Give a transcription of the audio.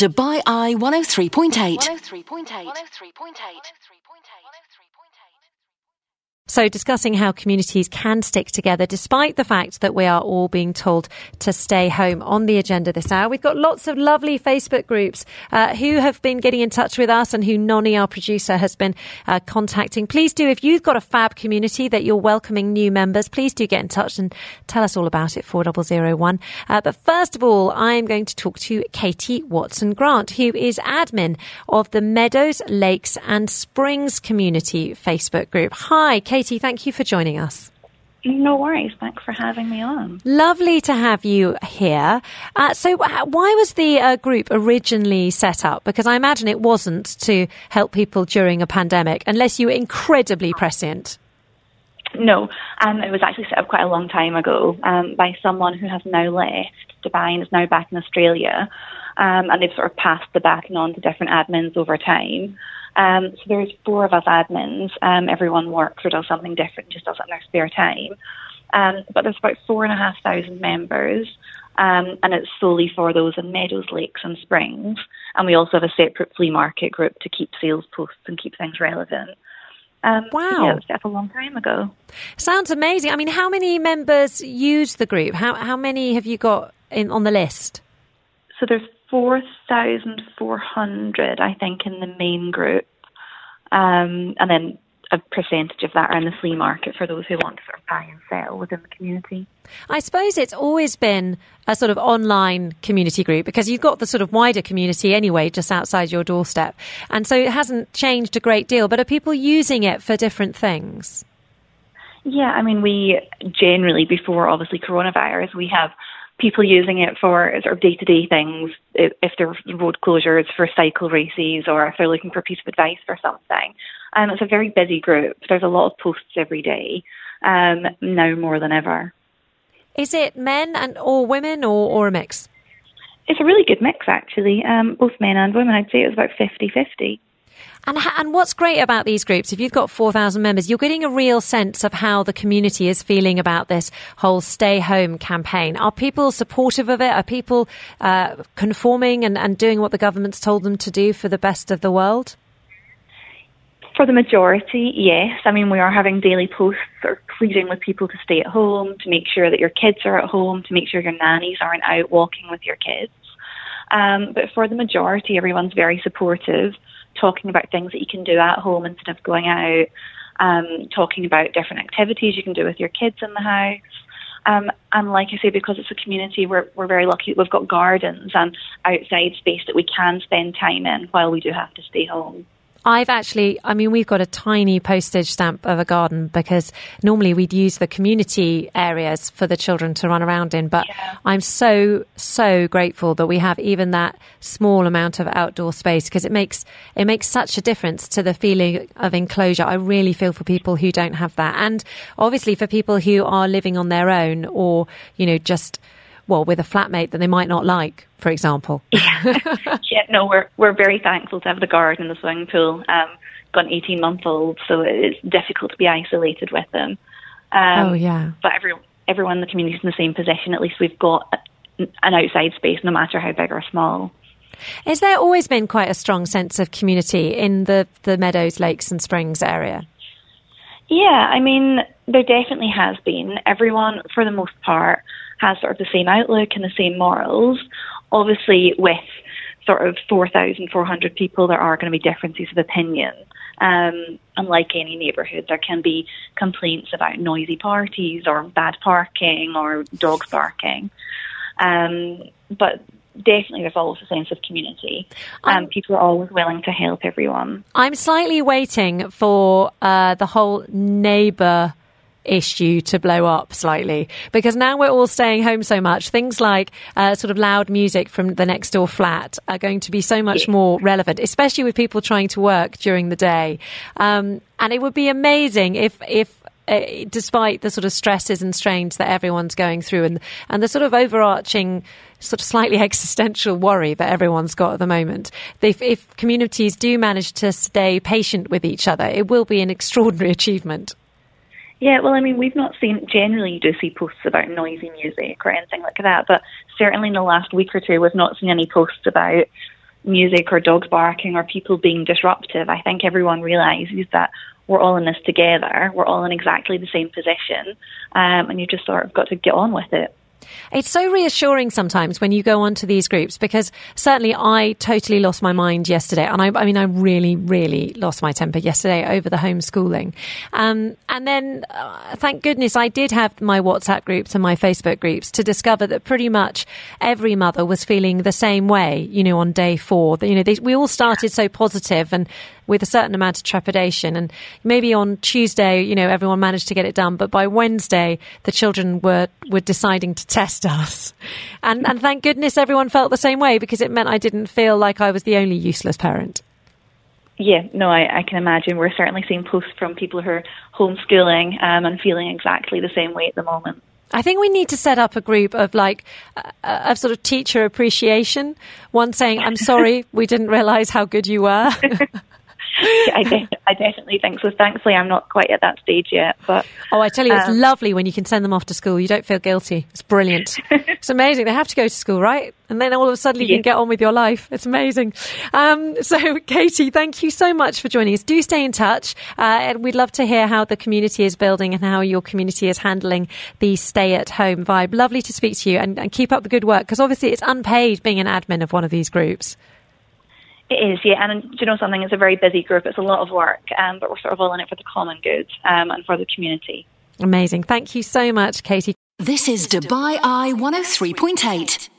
Dubai Eye 103.8. 103.8. So, discussing how communities can stick together despite the fact that we are all being told to stay home on the agenda this hour. We've got lots of lovely Facebook groups uh, who have been getting in touch with us and who Nonny, our producer, has been uh, contacting. Please do, if you've got a fab community that you're welcoming new members, please do get in touch and tell us all about it, 4001. Uh, but first of all, I'm going to talk to Katie Watson Grant, who is admin of the Meadows, Lakes and Springs Community Facebook group. Hi, Katie. Katie, thank you for joining us. No worries. Thanks for having me on. Lovely to have you here. Uh, so, why was the uh, group originally set up? Because I imagine it wasn't to help people during a pandemic, unless you were incredibly prescient. No, um, it was actually set up quite a long time ago um, by someone who has now left Dubai and is now back in Australia. Um, and they've sort of passed the baton on to different admins over time. Um, so there's four of us admins. Um, everyone works or does something different, just does it in their spare time. Um, but there's about four and a half thousand members, um, and it's solely for those in meadows, lakes, and springs. And we also have a separate flea market group to keep sales posts and keep things relevant. Um, wow. Yeah, it was set a long time ago. Sounds amazing. I mean, how many members use the group? How how many have you got in on the list? So there's 4,400, I think, in the main group. Um, and then a percentage of that are in the flea market for those who want to sort of buy and sell within the community. I suppose it's always been a sort of online community group because you've got the sort of wider community anyway just outside your doorstep. And so it hasn't changed a great deal, but are people using it for different things? Yeah, I mean, we generally, before obviously coronavirus, we have people using it for sort of day to day things, if, are road closures for cycle races or if they're looking for a piece of advice for something. And um, it's a very busy group. There's a lot of posts every day, um, now more than ever. Is it men and or women or, or a mix? It's a really good mix, actually. Um, both men and women. I'd say it was about 50 50. And, and what's great about these groups, if you've got 4,000 members, you're getting a real sense of how the community is feeling about this whole stay home campaign. Are people supportive of it? Are people uh, conforming and, and doing what the government's told them to do for the best of the world? For the majority, yes. I mean, we are having daily posts or pleading with people to stay at home, to make sure that your kids are at home, to make sure your nannies aren't out walking with your kids. Um, but for the majority, everyone's very supportive talking about things that you can do at home instead of going out, um, talking about different activities you can do with your kids in the house. Um, and like I say, because it's a community, we're, we're very lucky. We've got gardens and outside space that we can spend time in while we do have to stay home. I've actually, I mean, we've got a tiny postage stamp of a garden because normally we'd use the community areas for the children to run around in. But yeah. I'm so, so grateful that we have even that small amount of outdoor space because it makes, it makes such a difference to the feeling of enclosure. I really feel for people who don't have that. And obviously for people who are living on their own or, you know, just, well, with a flatmate that they might not like, for example. yeah. yeah, no, we're we're very thankful to have the garden and the swimming pool. Um, got an 18 month old, so it's difficult to be isolated with them. Um, oh yeah. But every everyone in the community is in the same position. At least we've got an outside space, no matter how big or small. Has there always been quite a strong sense of community in the, the Meadows, Lakes and Springs area? Yeah, I mean, there definitely has been. Everyone, for the most part, has sort of the same outlook and the same morals. Obviously, with sort of 4,400 people, there are going to be differences of opinion. Um, unlike any neighbourhood, there can be complaints about noisy parties or bad parking or dogs barking. Um, but definitely there's always a sense of community. Um, people are always willing to help everyone. I'm slightly waiting for uh, the whole neighbour issue to blow up slightly because now we're all staying home so much. Things like uh, sort of loud music from the next door flat are going to be so much more relevant, especially with people trying to work during the day. Um, and it would be amazing if if uh, despite the sort of stresses and strains that everyone's going through and and the sort of overarching sort of slightly existential worry that everyone's got at the moment if, if communities do manage to stay patient with each other it will be an extraordinary achievement yeah, well, I mean, we've not seen, generally, you do see posts about noisy music or anything like that, but certainly in the last week or two, we've not seen any posts about music or dogs barking or people being disruptive. I think everyone realizes that we're all in this together. We're all in exactly the same position, um, and you just sort of got to get on with it. It's so reassuring sometimes when you go onto these groups because certainly I totally lost my mind yesterday. And I, I mean, I really, really lost my temper yesterday over the homeschooling. Um, and then, uh, thank goodness, I did have my WhatsApp groups and my Facebook groups to discover that pretty much every mother was feeling the same way, you know, on day four. You know, they, we all started so positive and with a certain amount of trepidation. And maybe on Tuesday, you know, everyone managed to get it done, but by Wednesday, the children were, were deciding to test us. And, and thank goodness everyone felt the same way because it meant I didn't feel like I was the only useless parent. Yeah, no, I, I can imagine. We're certainly seeing posts from people who are homeschooling um, and feeling exactly the same way at the moment. I think we need to set up a group of like uh, of sort of teacher appreciation. One saying, "I'm sorry, we didn't realize how good you were." I, de- I definitely think so. Thankfully, I'm not quite at that stage yet. But oh, I tell you, it's um, lovely when you can send them off to school. You don't feel guilty. It's brilliant. it's amazing. They have to go to school, right? And then all of a sudden, you yeah. can get on with your life. It's amazing. Um, so, Katie, thank you so much for joining us. Do stay in touch. Uh, and we'd love to hear how the community is building and how your community is handling the stay-at-home vibe. Lovely to speak to you, and, and keep up the good work because obviously it's unpaid being an admin of one of these groups. It is, yeah. And do you know something? It's a very busy group. It's a lot of work, um, but we're sort of all in it for the common good um, and for the community. Amazing. Thank you so much, Katie. This is Dubai Eye 103.8.